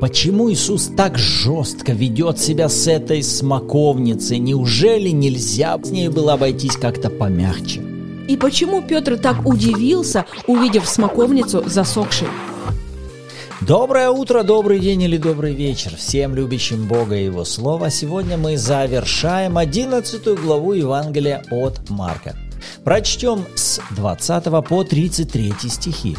Почему Иисус так жестко ведет себя с этой смоковницей? Неужели нельзя с ней было обойтись как-то помягче? И почему Петр так удивился, увидев смоковницу засохшей? Доброе утро, добрый день или добрый вечер всем любящим Бога и Его Слова. Сегодня мы завершаем 11 главу Евангелия от Марка. Прочтем с 20 по 33 стихи.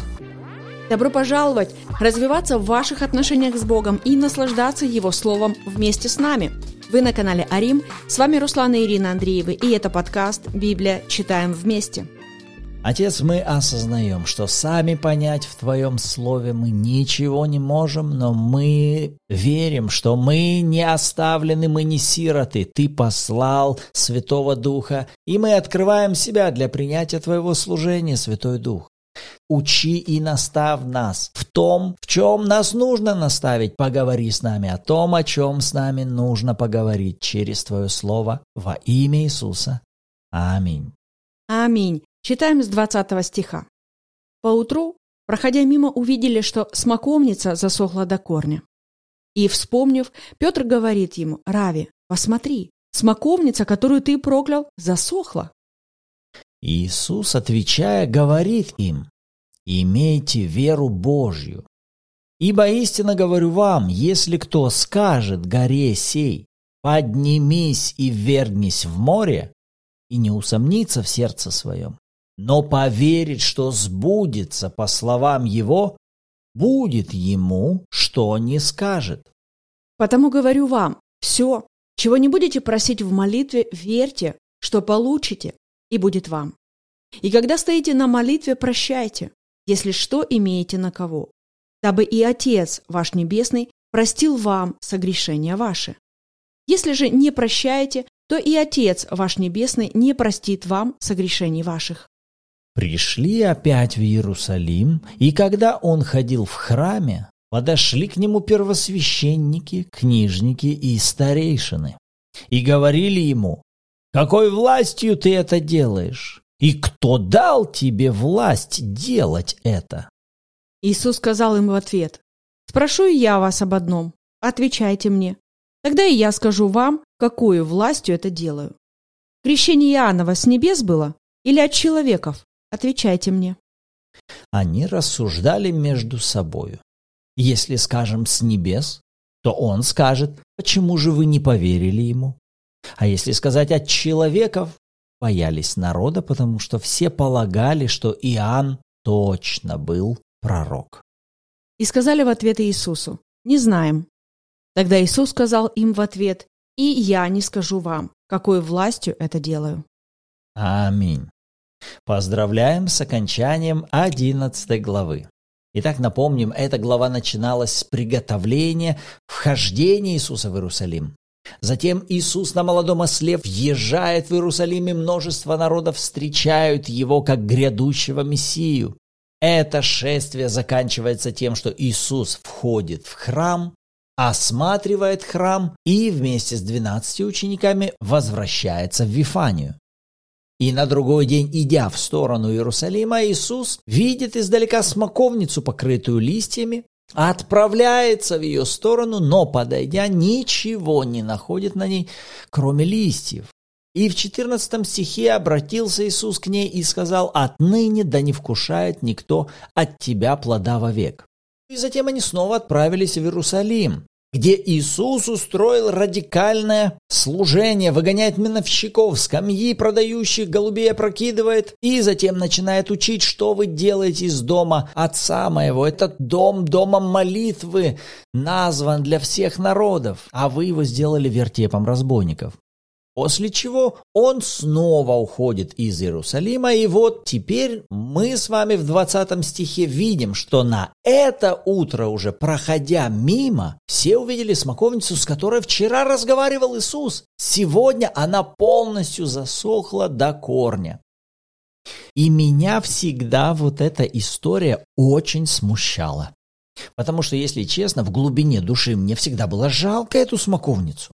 Добро пожаловать, развиваться в ваших отношениях с Богом и наслаждаться Его Словом вместе с нами. Вы на канале Арим, с вами Руслана и Ирина Андреевы, и это подкаст «Библия. Читаем вместе». Отец, мы осознаем, что сами понять в Твоем Слове мы ничего не можем, но мы верим, что мы не оставлены, мы не сироты. Ты послал Святого Духа, и мы открываем себя для принятия Твоего служения, Святой Дух. Учи и настав нас в том, в чем нас нужно наставить. Поговори с нами о том, о чем с нами нужно поговорить через Твое Слово во имя Иисуса. Аминь. Аминь. Читаем с 20 стиха. Поутру, проходя мимо, увидели, что смоковница засохла до корня. И, вспомнив, Петр говорит ему, «Рави, посмотри, смоковница, которую ты проклял, засохла». Иисус, отвечая, говорит им, «Имейте веру Божью. Ибо истинно говорю вам, если кто скажет горе сей, поднимись и вернись в море, и не усомнится в сердце своем, но поверит, что сбудется по словам его, будет ему, что не скажет. Потому говорю вам, все, чего не будете просить в молитве, верьте, что получите, и будет вам. И когда стоите на молитве, прощайте, если что имеете на кого, дабы и Отец ваш Небесный простил вам согрешения ваши. Если же не прощаете, то и Отец ваш Небесный не простит вам согрешений ваших. Пришли опять в Иерусалим, и когда он ходил в храме, подошли к нему первосвященники, книжники и старейшины, и говорили ему, какой властью ты это делаешь? И кто дал тебе власть делать это? Иисус сказал им в ответ, «Спрошу и я вас об одном. Отвечайте мне. Тогда и я скажу вам, какую властью это делаю. Крещение Иоаннова с небес было или от человеков? Отвечайте мне». Они рассуждали между собою. Если скажем с небес, то он скажет, почему же вы не поверили ему? А если сказать от человеков, боялись народа, потому что все полагали, что Иоанн точно был пророк. И сказали в ответ Иисусу, «Не знаем». Тогда Иисус сказал им в ответ, «И я не скажу вам, какой властью это делаю». Аминь. Поздравляем с окончанием 11 главы. Итак, напомним, эта глава начиналась с приготовления вхождения Иисуса в Иерусалим. Затем Иисус на молодом осле въезжает в Иерусалим, и множество народов встречают его как грядущего Мессию. Это шествие заканчивается тем, что Иисус входит в храм, осматривает храм и вместе с двенадцатью учениками возвращается в Вифанию. И на другой день, идя в сторону Иерусалима, Иисус видит издалека смоковницу, покрытую листьями, отправляется в ее сторону, но, подойдя, ничего не находит на ней, кроме листьев. И в 14 стихе обратился Иисус к ней и сказал, «Отныне да не вкушает никто от тебя плода вовек». И затем они снова отправились в Иерусалим где Иисус устроил радикальное служение, выгоняет миновщиков, скамьи продающих, голубей опрокидывает и затем начинает учить, что вы делаете из дома Отца моего. Этот дом домом молитвы назван для всех народов, а вы его сделали вертепом разбойников. После чего он снова уходит из Иерусалима, и вот теперь мы с вами в 20 стихе видим, что на это утро уже проходя мимо, все увидели смоковницу, с которой вчера разговаривал Иисус. Сегодня она полностью засохла до корня. И меня всегда вот эта история очень смущала. Потому что, если честно, в глубине души мне всегда было жалко эту смоковницу.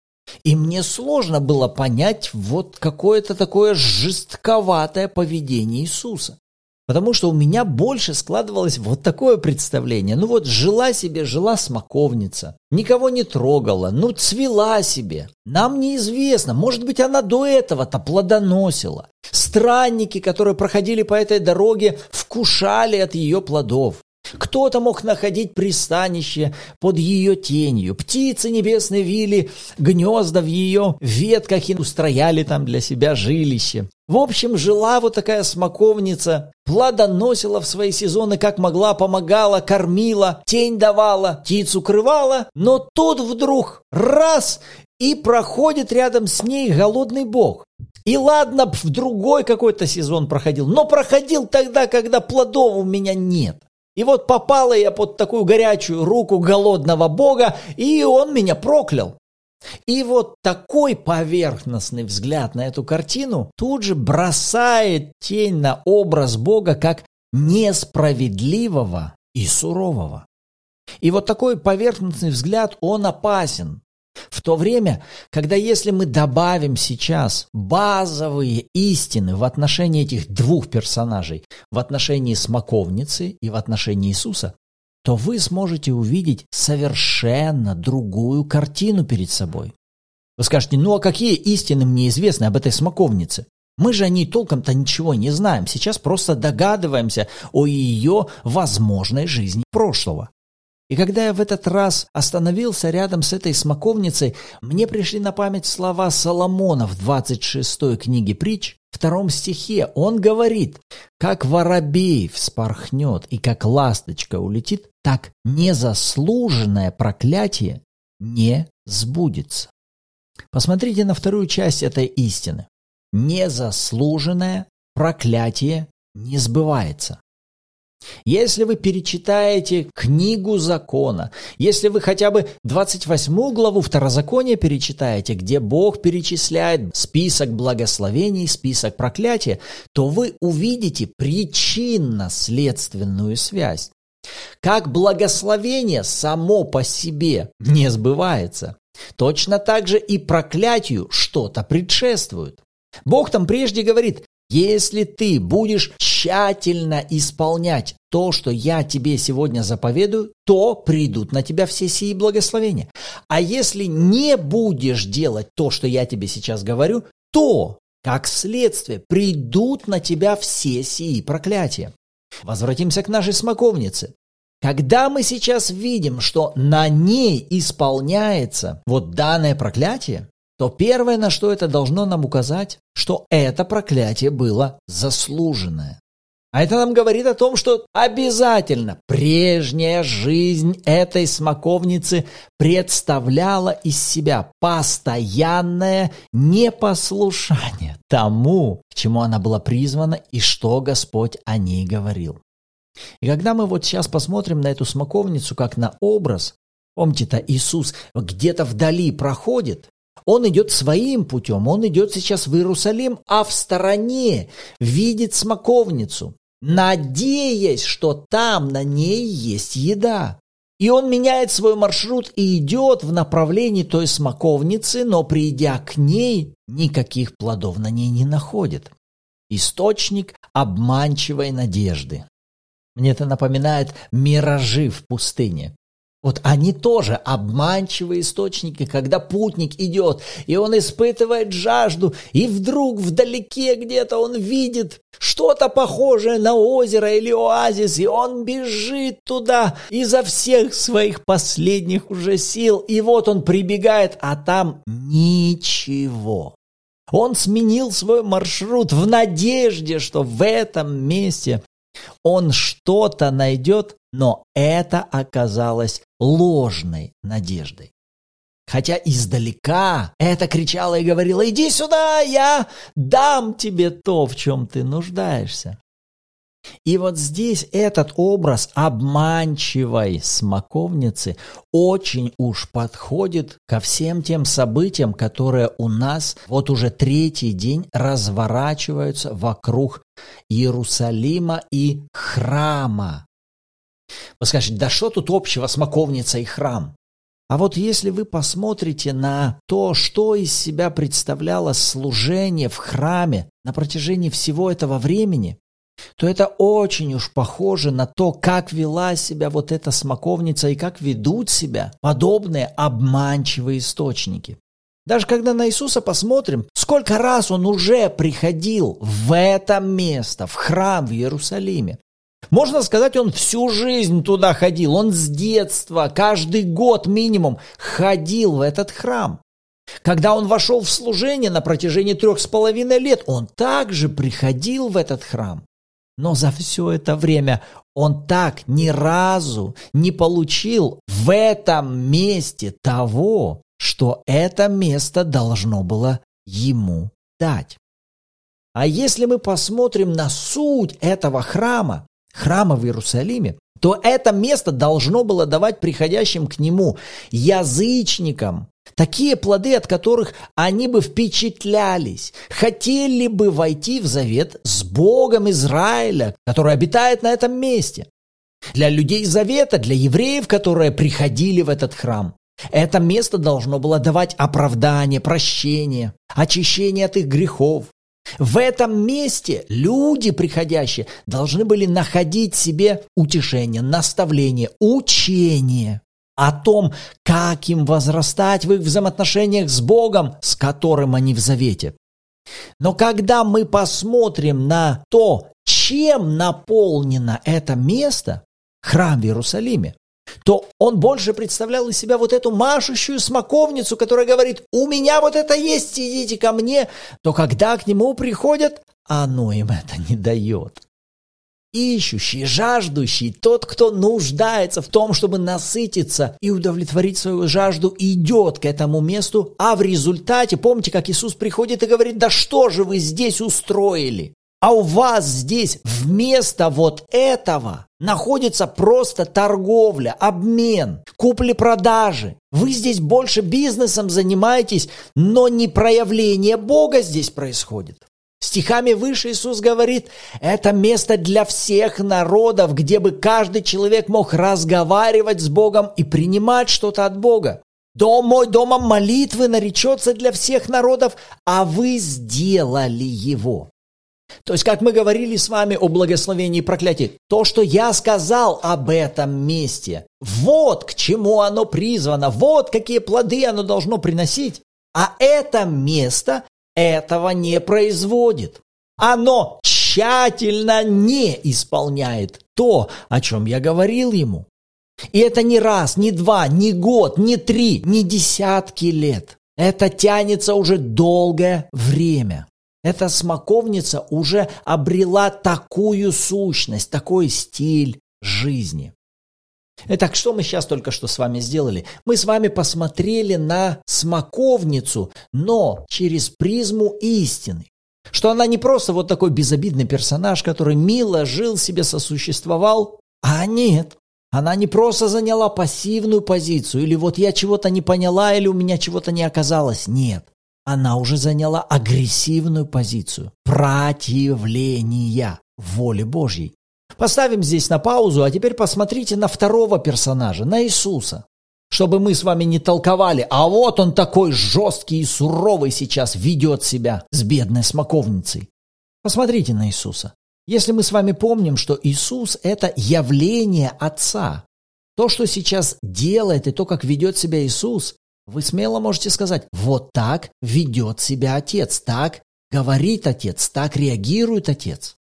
И мне сложно было понять вот какое-то такое жестковатое поведение Иисуса. Потому что у меня больше складывалось вот такое представление. Ну вот жила себе, жила смоковница. Никого не трогала, ну цвела себе. Нам неизвестно, может быть она до этого-то плодоносила. Странники, которые проходили по этой дороге, вкушали от ее плодов. Кто-то мог находить пристанище под ее тенью. Птицы небесные вили гнезда в ее ветках и устрояли там для себя жилище. В общем, жила вот такая смоковница, плодоносила в свои сезоны как могла, помогала, кормила, тень давала, птицу крывала, но тут вдруг раз и проходит рядом с ней голодный бог. И ладно, в другой какой-то сезон проходил, но проходил тогда, когда плодов у меня нет. И вот попала я под такую горячую руку голодного бога, и он меня проклял. И вот такой поверхностный взгляд на эту картину тут же бросает тень на образ Бога как несправедливого и сурового. И вот такой поверхностный взгляд, он опасен. В то время, когда если мы добавим сейчас базовые истины в отношении этих двух персонажей, в отношении смоковницы и в отношении Иисуса, то вы сможете увидеть совершенно другую картину перед собой. Вы скажете, ну а какие истины мне известны об этой смоковнице? Мы же о ней толком-то ничего не знаем, сейчас просто догадываемся о ее возможной жизни прошлого. И когда я в этот раз остановился рядом с этой смоковницей, мне пришли на память слова Соломона в 26 книге притч, втором стихе. Он говорит, как воробей вспорхнет и как ласточка улетит, так незаслуженное проклятие не сбудется. Посмотрите на вторую часть этой истины. Незаслуженное проклятие не сбывается. Если вы перечитаете книгу закона, если вы хотя бы 28 главу Второзакония перечитаете, где Бог перечисляет список благословений, список проклятия, то вы увидите причинно-следственную связь. Как благословение само по себе не сбывается, точно так же и проклятию что-то предшествует. Бог там прежде говорит, если ты будешь тщательно исполнять то, что я тебе сегодня заповедую, то придут на тебя все сии благословения. А если не будешь делать то, что я тебе сейчас говорю, то, как следствие, придут на тебя все сии проклятия. Возвратимся к нашей смоковнице. Когда мы сейчас видим, что на ней исполняется вот данное проклятие, то первое, на что это должно нам указать, что это проклятие было заслуженное. А это нам говорит о том, что обязательно прежняя жизнь этой смоковницы представляла из себя постоянное непослушание тому, к чему она была призвана и что Господь о ней говорил. И когда мы вот сейчас посмотрим на эту смоковницу как на образ, помните-то Иисус где-то вдали проходит, он идет своим путем, он идет сейчас в Иерусалим, а в стороне видит смоковницу, надеясь, что там на ней есть еда. И он меняет свой маршрут и идет в направлении той смоковницы, но придя к ней, никаких плодов на ней не находит. Источник обманчивой надежды. Мне это напоминает миражи в пустыне. Вот они тоже обманчивые источники, когда путник идет, и он испытывает жажду, и вдруг вдалеке где-то он видит что-то похожее на озеро или оазис, и он бежит туда изо всех своих последних уже сил, и вот он прибегает, а там ничего. Он сменил свой маршрут в надежде, что в этом месте он что-то найдет, но это оказалось ложной надеждой. Хотя издалека это кричало и говорило, иди сюда, я дам тебе то, в чем ты нуждаешься. И вот здесь этот образ обманчивой смоковницы очень уж подходит ко всем тем событиям, которые у нас вот уже третий день разворачиваются вокруг Иерусалима и храма. Вы скажете, да что тут общего смоковница и храм? А вот если вы посмотрите на то, что из себя представляло служение в храме на протяжении всего этого времени, то это очень уж похоже на то, как вела себя вот эта смоковница и как ведут себя подобные обманчивые источники. Даже когда на Иисуса посмотрим, сколько раз Он уже приходил в это место, в храм в Иерусалиме. Можно сказать, он всю жизнь туда ходил. Он с детства, каждый год минимум, ходил в этот храм. Когда он вошел в служение на протяжении трех с половиной лет, он также приходил в этот храм. Но за все это время он так ни разу не получил в этом месте того, что это место должно было ему дать. А если мы посмотрим на суть этого храма, храма в Иерусалиме, то это место должно было давать приходящим к нему язычникам такие плоды, от которых они бы впечатлялись, хотели бы войти в завет с Богом Израиля, который обитает на этом месте. Для людей завета, для евреев, которые приходили в этот храм, это место должно было давать оправдание, прощение, очищение от их грехов, в этом месте люди, приходящие, должны были находить себе утешение, наставление, учение о том, как им возрастать в их взаимоотношениях с Богом, с которым они в завете. Но когда мы посмотрим на то, чем наполнено это место, храм в Иерусалиме, то он больше представлял из себя вот эту машущую смоковницу, которая говорит, у меня вот это есть, идите ко мне, то когда к нему приходят, оно им это не дает. Ищущий, жаждущий, тот, кто нуждается в том, чтобы насытиться и удовлетворить свою жажду, идет к этому месту, а в результате, помните, как Иисус приходит и говорит, да что же вы здесь устроили? А у вас здесь вместо вот этого находится просто торговля, обмен, купли-продажи. Вы здесь больше бизнесом занимаетесь, но не проявление Бога здесь происходит. Стихами выше Иисус говорит, это место для всех народов, где бы каждый человек мог разговаривать с Богом и принимать что-то от Бога. Дом мой домом молитвы наречется для всех народов, а вы сделали его. То есть, как мы говорили с вами о благословении и проклятии, то, что я сказал об этом месте, вот к чему оно призвано, вот какие плоды оно должно приносить. А это место этого не производит. Оно тщательно не исполняет то, о чем я говорил ему. И это не раз, не два, не год, не три, не десятки лет. Это тянется уже долгое время. Эта смоковница уже обрела такую сущность, такой стиль жизни. Итак, что мы сейчас только что с вами сделали? Мы с вами посмотрели на смоковницу, но через призму истины. Что она не просто вот такой безобидный персонаж, который мило жил себе, сосуществовал, а нет. Она не просто заняла пассивную позицию, или вот я чего-то не поняла, или у меня чего-то не оказалось. Нет она уже заняла агрессивную позицию противления воле Божьей. Поставим здесь на паузу, а теперь посмотрите на второго персонажа, на Иисуса. Чтобы мы с вами не толковали, а вот он такой жесткий и суровый сейчас ведет себя с бедной смоковницей. Посмотрите на Иисуса. Если мы с вами помним, что Иисус – это явление Отца, то, что сейчас делает и то, как ведет себя Иисус, вы смело можете сказать, вот так ведет себя отец, так говорит отец, так реагирует отец.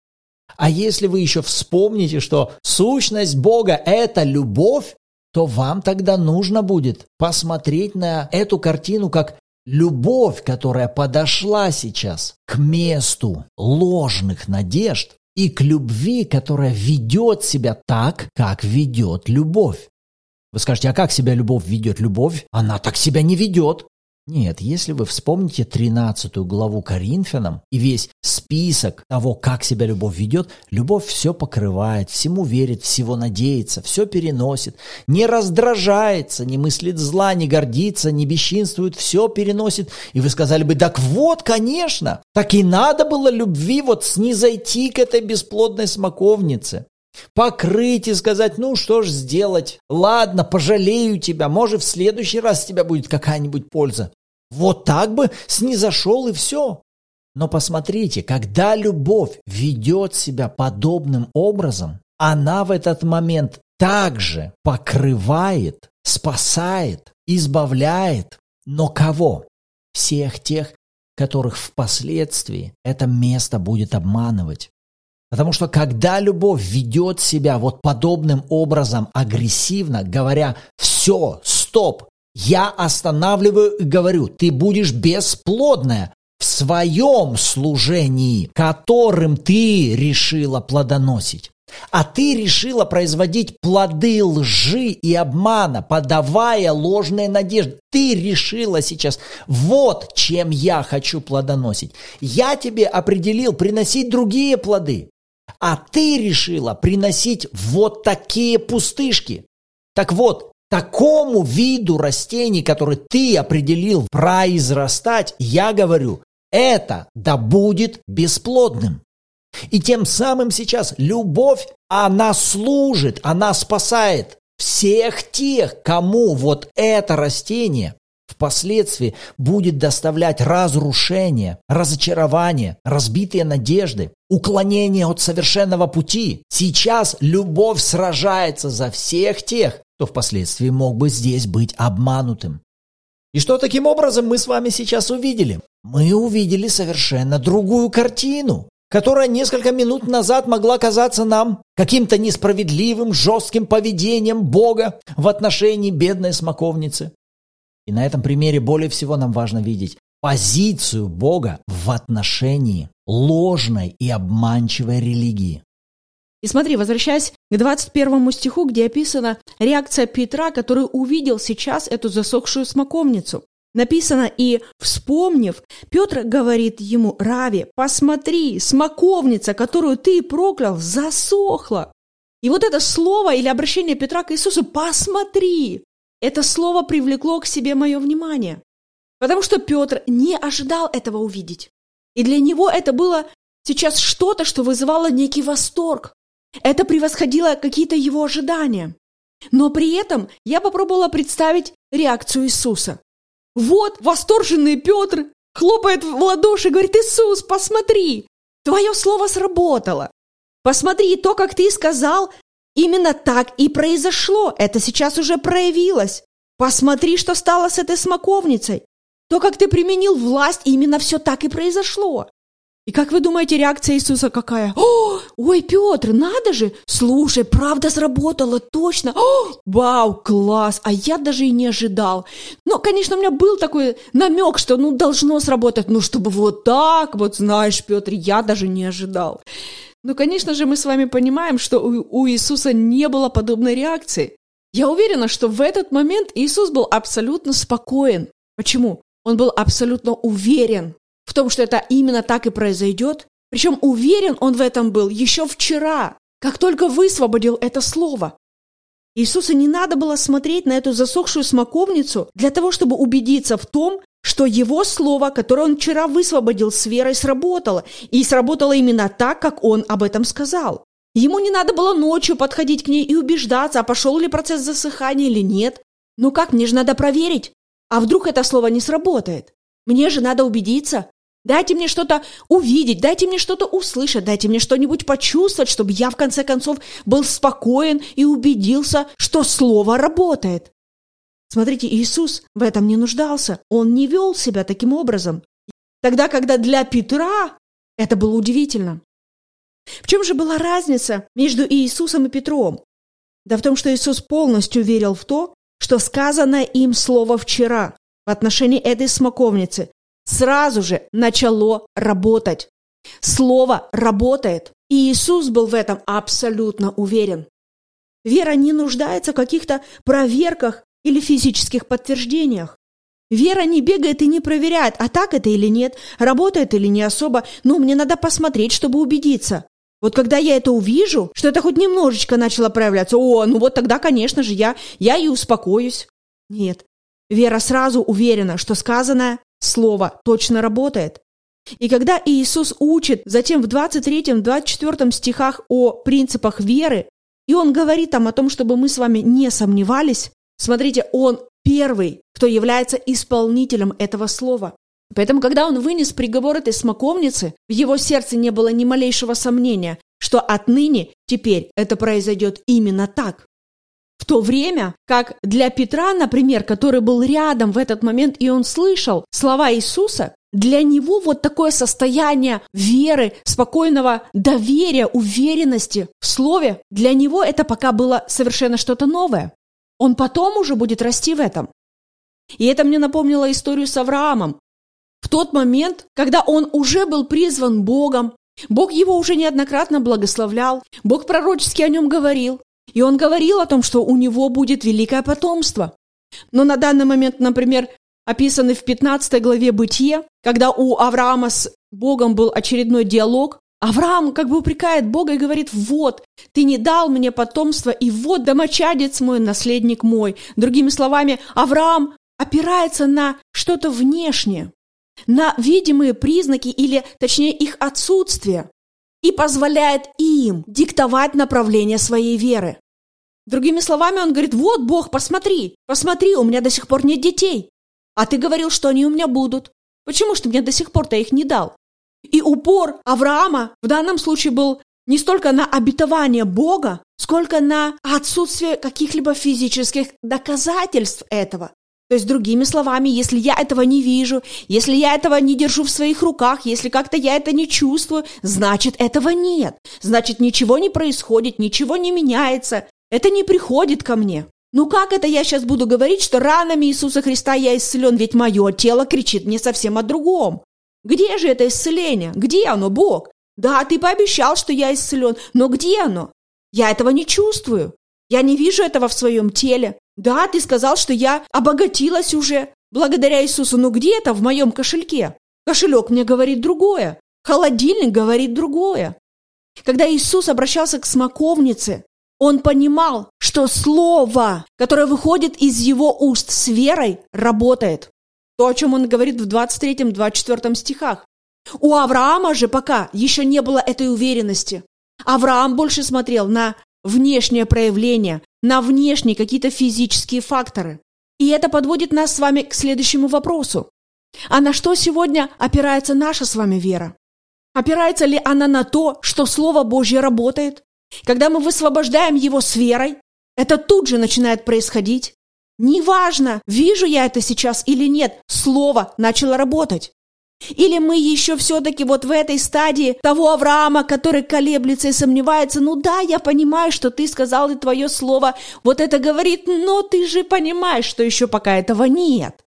А если вы еще вспомните, что сущность Бога – это любовь, то вам тогда нужно будет посмотреть на эту картину как любовь, которая подошла сейчас к месту ложных надежд и к любви, которая ведет себя так, как ведет любовь. Вы скажете, а как себя любовь ведет? Любовь, она так себя не ведет. Нет, если вы вспомните 13 главу Коринфянам и весь список того, как себя любовь ведет, любовь все покрывает, всему верит, всего надеется, все переносит, не раздражается, не мыслит зла, не гордится, не бесчинствует, все переносит. И вы сказали бы, так вот, конечно, так и надо было любви вот снизойти к этой бесплодной смоковнице. Покрыть и сказать, ну что ж сделать, ладно, пожалею тебя, может в следующий раз тебя будет какая-нибудь польза. Вот так бы снизошел и все. Но посмотрите, когда любовь ведет себя подобным образом, она в этот момент также покрывает, спасает, избавляет. Но кого? Всех тех, которых впоследствии это место будет обманывать. Потому что когда любовь ведет себя вот подобным образом агрессивно, говоря «все, стоп, я останавливаю и говорю, ты будешь бесплодная в своем служении, которым ты решила плодоносить. А ты решила производить плоды лжи и обмана, подавая ложные надежды. Ты решила сейчас, вот чем я хочу плодоносить. Я тебе определил приносить другие плоды. А ты решила приносить вот такие пустышки. Так вот, такому виду растений, который ты определил произрастать, я говорю, это да будет бесплодным. И тем самым сейчас любовь, она служит, она спасает всех тех, кому вот это растение впоследствии будет доставлять разрушение, разочарование, разбитые надежды, уклонение от совершенного пути. Сейчас любовь сражается за всех тех, кто впоследствии мог бы здесь быть обманутым. И что таким образом мы с вами сейчас увидели? Мы увидели совершенно другую картину которая несколько минут назад могла казаться нам каким-то несправедливым, жестким поведением Бога в отношении бедной смоковницы. И на этом примере более всего нам важно видеть позицию Бога в отношении ложной и обманчивой религии. И смотри, возвращаясь к 21 стиху, где описана реакция Петра, который увидел сейчас эту засохшую смоковницу. Написано, и, вспомнив, Петр говорит ему, Рави, посмотри, смоковница, которую ты проклял, засохла. И вот это слово или обращение Петра к Иисусу, посмотри, это слово привлекло к себе мое внимание. Потому что Петр не ожидал этого увидеть. И для него это было сейчас что-то, что вызывало некий восторг. Это превосходило какие-то его ожидания. Но при этом я попробовала представить реакцию Иисуса. Вот восторженный Петр хлопает в ладоши говорит, Иисус, посмотри, твое слово сработало. Посмотри, то, как ты сказал, именно так и произошло. Это сейчас уже проявилось. Посмотри, что стало с этой смоковницей. То, как ты применил власть, именно все так и произошло. И как вы думаете, реакция Иисуса какая? О, ой, Петр, надо же! Слушай, правда сработало, точно! О, вау, класс! А я даже и не ожидал. Но, конечно, у меня был такой намек, что ну должно сработать, ну чтобы вот так, вот знаешь, Петр, я даже не ожидал. Ну, конечно же, мы с вами понимаем, что у Иисуса не было подобной реакции. Я уверена, что в этот момент Иисус был абсолютно спокоен. Почему? Он был абсолютно уверен в том, что это именно так и произойдет. Причем уверен он в этом был еще вчера, как только высвободил это слово. Иисусу не надо было смотреть на эту засохшую смоковницу для того, чтобы убедиться в том, что его слово, которое он вчера высвободил с верой, сработало. И сработало именно так, как он об этом сказал. Ему не надо было ночью подходить к ней и убеждаться, а пошел ли процесс засыхания или нет. Ну как, мне же надо проверить. А вдруг это слово не сработает? Мне же надо убедиться. Дайте мне что-то увидеть, дайте мне что-то услышать, дайте мне что-нибудь почувствовать, чтобы я в конце концов был спокоен и убедился, что слово работает. Смотрите, Иисус в этом не нуждался. Он не вел себя таким образом. Тогда, когда для Петра это было удивительно. В чем же была разница между Иисусом и Петром? Да в том, что Иисус полностью верил в то, что сказанное им слово вчера в отношении этой смоковницы сразу же начало работать. Слово работает. И Иисус был в этом абсолютно уверен. Вера не нуждается в каких-то проверках или физических подтверждениях. Вера не бегает и не проверяет, а так это или нет, работает или не особо. Ну, мне надо посмотреть, чтобы убедиться. Вот когда я это увижу, что это хоть немножечко начало проявляться, о, ну вот тогда, конечно же, я, я и успокоюсь. Нет, вера сразу уверена, что сказанное слово точно работает. И когда Иисус учит затем в 23-24 стихах о принципах веры, и Он говорит там о том, чтобы мы с вами не сомневались, смотрите, Он первый, кто является исполнителем этого слова. Поэтому, когда он вынес приговор этой смоковницы, в его сердце не было ни малейшего сомнения, что отныне теперь это произойдет именно так. В то время, как для Петра, например, который был рядом в этот момент, и он слышал слова Иисуса, для него вот такое состояние веры, спокойного доверия, уверенности в Слове, для него это пока было совершенно что-то новое. Он потом уже будет расти в этом. И это мне напомнило историю с Авраамом. В тот момент, когда он уже был призван Богом, Бог его уже неоднократно благословлял, Бог пророчески о нем говорил, и он говорил о том, что у него будет великое потомство. Но на данный момент, например, описаны в 15 главе Бытие, когда у Авраама с Богом был очередной диалог, Авраам как бы упрекает Бога и говорит, вот, ты не дал мне потомство, и вот домочадец мой, наследник мой. Другими словами, Авраам опирается на что-то внешнее, на видимые признаки или, точнее, их отсутствие, и позволяет им диктовать направление своей веры. Другими словами, он говорит, вот, Бог, посмотри, посмотри, у меня до сих пор нет детей. А ты говорил, что они у меня будут. Почему ж ты мне до сих пор-то их не дал? И упор Авраама в данном случае был не столько на обетование Бога, сколько на отсутствие каких-либо физических доказательств этого. То есть, другими словами, если я этого не вижу, если я этого не держу в своих руках, если как-то я это не чувствую, значит, этого нет. Значит, ничего не происходит, ничего не меняется. Это не приходит ко мне. Ну как это я сейчас буду говорить, что ранами Иисуса Христа я исцелен, ведь мое тело кричит мне совсем о другом? Где же это исцеление? Где оно, Бог? Да, ты пообещал, что я исцелен, но где оно? Я этого не чувствую. Я не вижу этого в своем теле. Да, ты сказал, что я обогатилась уже благодаря Иисусу, но где это в моем кошельке? Кошелек мне говорит другое. Холодильник говорит другое. Когда Иисус обращался к смоковнице, он понимал, что слово, которое выходит из его уст с верой, работает. То, о чем он говорит в 23-24 стихах. У Авраама же пока еще не было этой уверенности. Авраам больше смотрел на внешнее проявление, на внешние какие-то физические факторы. И это подводит нас с вами к следующему вопросу. А на что сегодня опирается наша с вами вера? Опирается ли она на то, что Слово Божье работает? Когда мы высвобождаем его с верой, это тут же начинает происходить. Неважно, вижу я это сейчас или нет, слово начало работать. Или мы еще все-таки вот в этой стадии того Авраама, который колеблется и сомневается, ну да, я понимаю, что ты сказал и твое слово вот это говорит, но ты же понимаешь, что еще пока этого нет.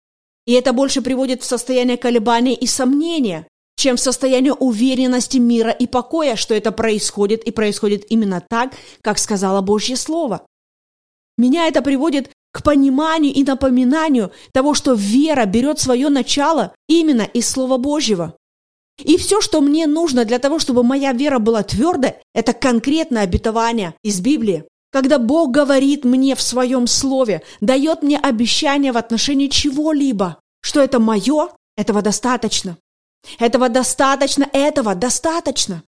И это больше приводит в состояние колебания и сомнения чем в состоянии уверенности, мира и покоя, что это происходит и происходит именно так, как сказала Божье Слово. Меня это приводит к пониманию и напоминанию того, что вера берет свое начало именно из Слова Божьего. И все, что мне нужно для того, чтобы моя вера была твердой, это конкретное обетование из Библии. Когда Бог говорит мне в своем слове, дает мне обещание в отношении чего-либо, что это мое, этого достаточно. Этого достаточно, этого достаточно.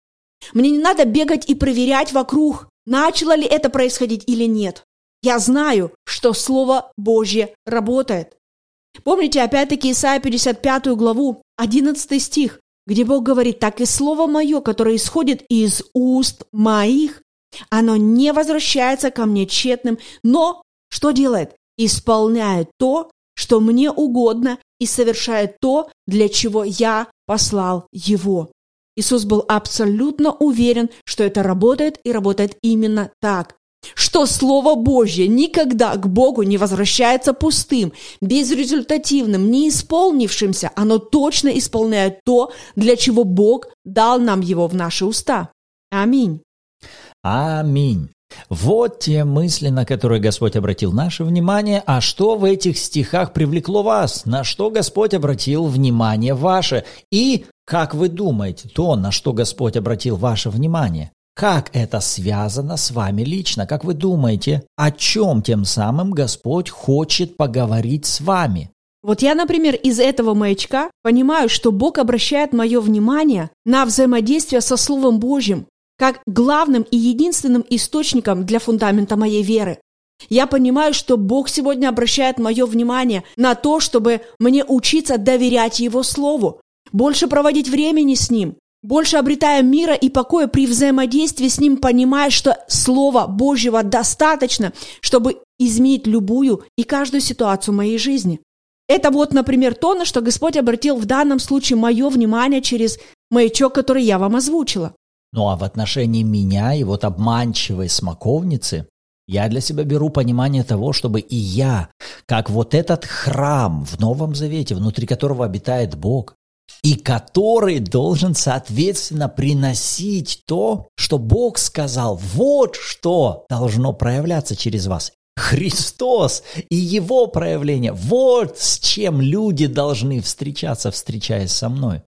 Мне не надо бегать и проверять вокруг, начало ли это происходить или нет. Я знаю, что Слово Божье работает. Помните, опять-таки, Исайя 55 главу, 11 стих, где Бог говорит, «Так и Слово Мое, которое исходит из уст моих, оно не возвращается ко мне тщетным, но что делает? Исполняет то, что мне угодно, и совершает то, для чего я послал его. Иисус был абсолютно уверен, что это работает и работает именно так. Что Слово Божье никогда к Богу не возвращается пустым, безрезультативным, неисполнившимся. Оно точно исполняет то, для чего Бог дал нам его в наши уста. Аминь. Аминь. Вот те мысли, на которые Господь обратил наше внимание. А что в этих стихах привлекло вас? На что Господь обратил внимание ваше? И, как вы думаете, то, на что Господь обратил ваше внимание? Как это связано с вами лично? Как вы думаете, о чем тем самым Господь хочет поговорить с вами? Вот я, например, из этого маячка понимаю, что Бог обращает мое внимание на взаимодействие со Словом Божьим, как главным и единственным источником для фундамента моей веры. Я понимаю, что Бог сегодня обращает мое внимание на то, чтобы мне учиться доверять Его Слову, больше проводить времени с Ним, больше обретая мира и покоя при взаимодействии с Ним, понимая, что Слова Божьего достаточно, чтобы изменить любую и каждую ситуацию моей жизни. Это вот, например, то, на что Господь обратил в данном случае мое внимание через маячок, который я вам озвучила. Ну а в отношении меня и вот обманчивой смоковницы, я для себя беру понимание того, чтобы и я, как вот этот храм в Новом Завете, внутри которого обитает Бог, и который должен, соответственно, приносить то, что Бог сказал. Вот что должно проявляться через вас. Христос и Его проявление. Вот с чем люди должны встречаться, встречаясь со мной.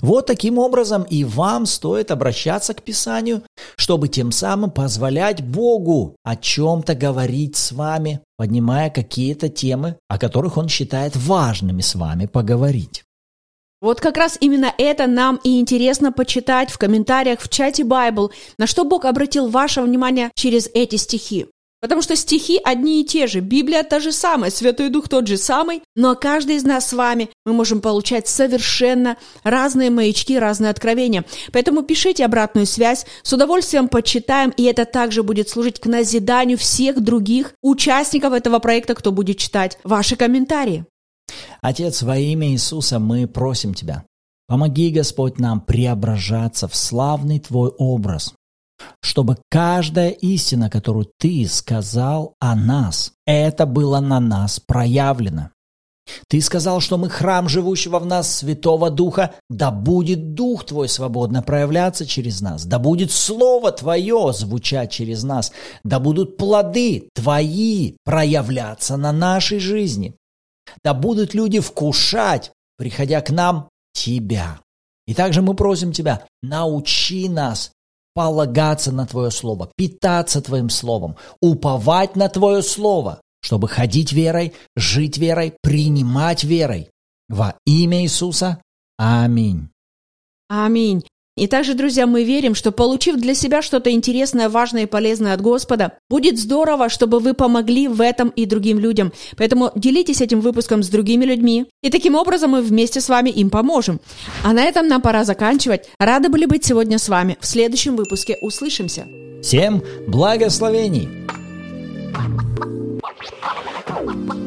Вот таким образом и вам стоит обращаться к Писанию, чтобы тем самым позволять Богу о чем-то говорить с вами, поднимая какие-то темы, о которых Он считает важными с вами поговорить. Вот как раз именно это нам и интересно почитать в комментариях в чате Bible, на что Бог обратил ваше внимание через эти стихи. Потому что стихи одни и те же, Библия та же самая, Святой Дух тот же самый, но каждый из нас с вами мы можем получать совершенно разные маячки, разные откровения. Поэтому пишите обратную связь, с удовольствием почитаем, и это также будет служить к назиданию всех других участников этого проекта, кто будет читать ваши комментарии. Отец, во имя Иисуса мы просим Тебя, помоги, Господь, нам преображаться в славный Твой образ, чтобы каждая истина, которую Ты сказал о нас, это было на нас проявлено. Ты сказал, что мы храм живущего в нас Святого Духа, да будет Дух Твой свободно проявляться через нас, да будет Слово Твое звучать через нас, да будут плоды Твои проявляться на нашей жизни, да будут люди вкушать, приходя к нам, Тебя. И также мы просим Тебя, научи нас полагаться на Твое Слово, питаться Твоим Словом, уповать на Твое Слово, чтобы ходить верой, жить верой, принимать верой. Во имя Иисуса. Аминь. Аминь. И также, друзья, мы верим, что получив для себя что-то интересное, важное и полезное от Господа, будет здорово, чтобы вы помогли в этом и другим людям. Поэтому делитесь этим выпуском с другими людьми, и таким образом мы вместе с вами им поможем. А на этом нам пора заканчивать. Рады были быть сегодня с вами. В следующем выпуске услышимся. Всем благословений! Thank you.